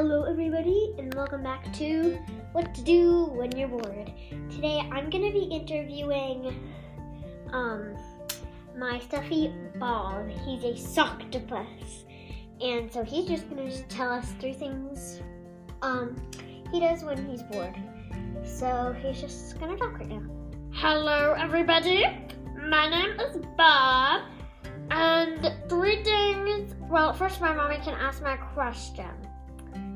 Hello, everybody, and welcome back to What to Do When You're Bored. Today, I'm gonna be interviewing um my stuffy Bob. He's a socktopus, and so he's just gonna tell us three things um he does when he's bored. So he's just gonna talk right now. Hello, everybody. My name is Bob, and three things. Well, first, my mommy can ask my question.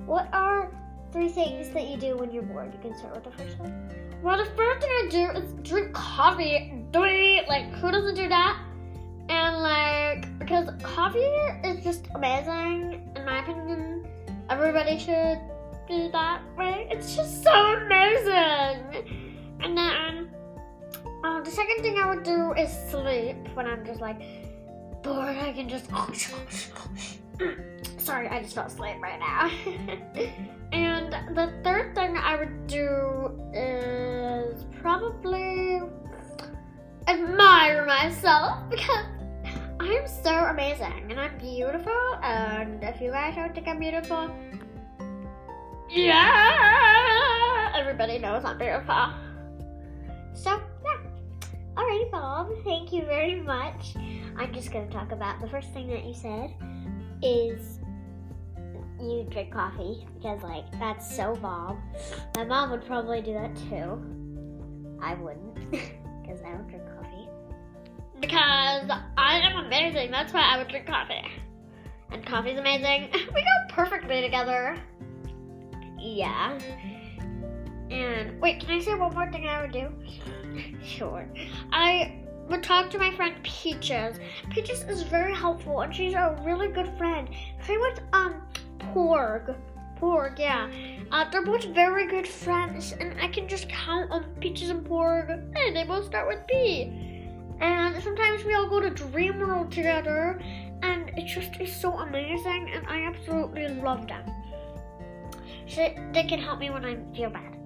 What are three things that you do when you're bored? You can start with the first one. Well, the first thing I do is drink coffee. Like, who doesn't do that? And like, because coffee is just amazing, in my opinion. Everybody should do that way. It's just so amazing. And then, uh, the second thing I would do is sleep when I'm just like bored. I can just. Sorry, I just fell asleep right now. and the third thing I would do is probably admire myself because I'm so amazing and I'm beautiful. And if you guys don't think I'm beautiful, yeah, everybody knows I'm beautiful. So, yeah. Alrighty, Bob. Thank you very much. I'm just gonna talk about the first thing that you said is you drink coffee because, like, that's so Bob. My mom would probably do that too. I wouldn't because I don't drink coffee. Because I am amazing. That's why I would drink coffee. And coffee's amazing. We go perfectly together. Yeah. And wait, can I say one more thing I would do? Sure. I would talk to my friend Peaches. Peaches is very helpful and she's a really good friend. Same with um Porg. Porg, yeah. Uh, they're both very good friends and I can just count on Peaches and Porg. Hey, they both start with P. And sometimes we all go to Dream World together and it just is so amazing and I absolutely love them. So they can help me when I feel bad.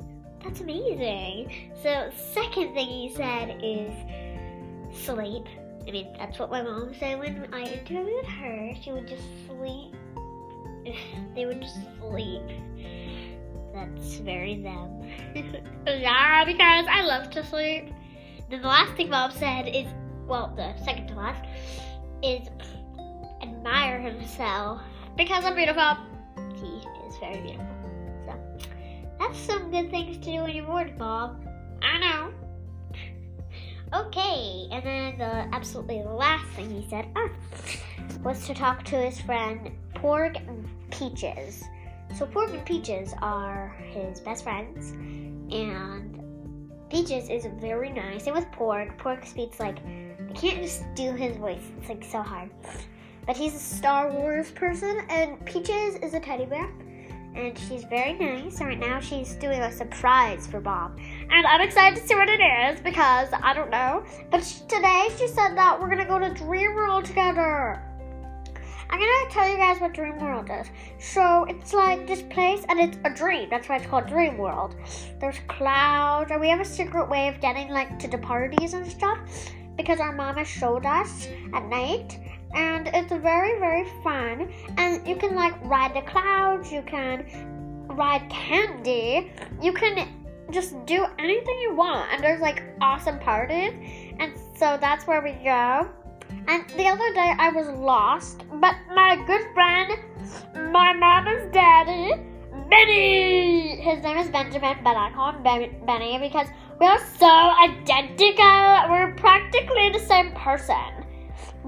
That's amazing. So, second thing you said is sleep. I mean, that's what my mom said when I interviewed her. She would just sleep. They would just sleep. That's very them. yeah, because I love to sleep. Then the last thing Bob said is, well, the second to last, is admire himself. Because I'm beautiful. He is very beautiful. So, that's some good things to do when you're bored, Bob. I know. Okay, and then the absolutely last thing he said ah, was to talk to his friend Porg and Peaches. So Porg and Peaches are his best friends, and Peaches is very nice. Same with Porg. Porg speaks like I can't just do his voice; it's like so hard. But he's a Star Wars person, and Peaches is a teddy bear and she's very nice. And Right now, she's doing a surprise for Bob, and I'm excited to see what it is because I don't know. But today, she said that we're gonna go to Dream World together. I'm gonna tell you guys what Dream World is. So it's like this place, and it's a dream. That's why it's called Dream World. There's clouds, and we have a secret way of getting like to the parties and stuff because our mama showed us at night and it's very very fun and you can like ride the clouds you can ride candy you can just do anything you want and there's like awesome parties and so that's where we go and the other day i was lost but my good friend my mama's daddy benny his name is benjamin but i call him benny because we are so identical we're practically the same person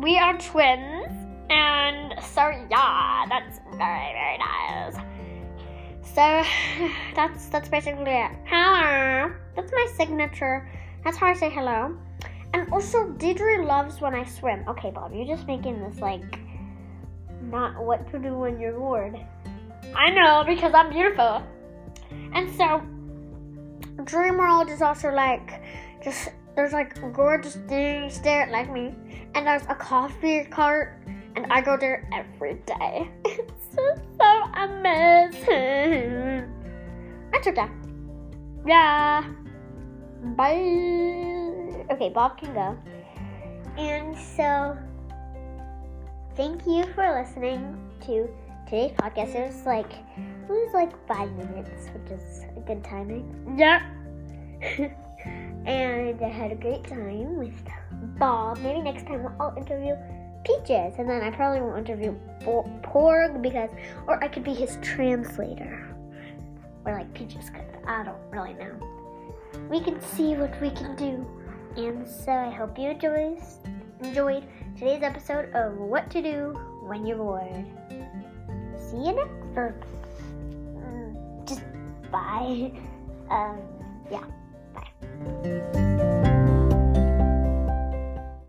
we are twins, and so yeah, that's very very nice. So that's that's basically it. Hello, that's my signature. That's how I say hello. And also, Deidre loves when I swim. Okay, Bob, you're just making this like not what to do when you're bored. I know because I'm beautiful. And so, Dream World is also like just there's like gorgeous things there like me and there's a coffee cart and I go there every day. It's so, so amazing. That's okay. Yeah. Bye. Okay, Bob can go. And so, thank you for listening to today's podcast it was like it was like five minutes, which is a good timing. Yeah. and I had a great time with Bob. Maybe next time I'll interview Peaches, and then I probably won't interview Porg because, or I could be his translator, or like Peaches could. I don't really know. We can see what we can do. And so I hope you enjoyed enjoyed today's episode of What to Do When You're Bored. See you next or mm, just bye. Um, yeah, bye.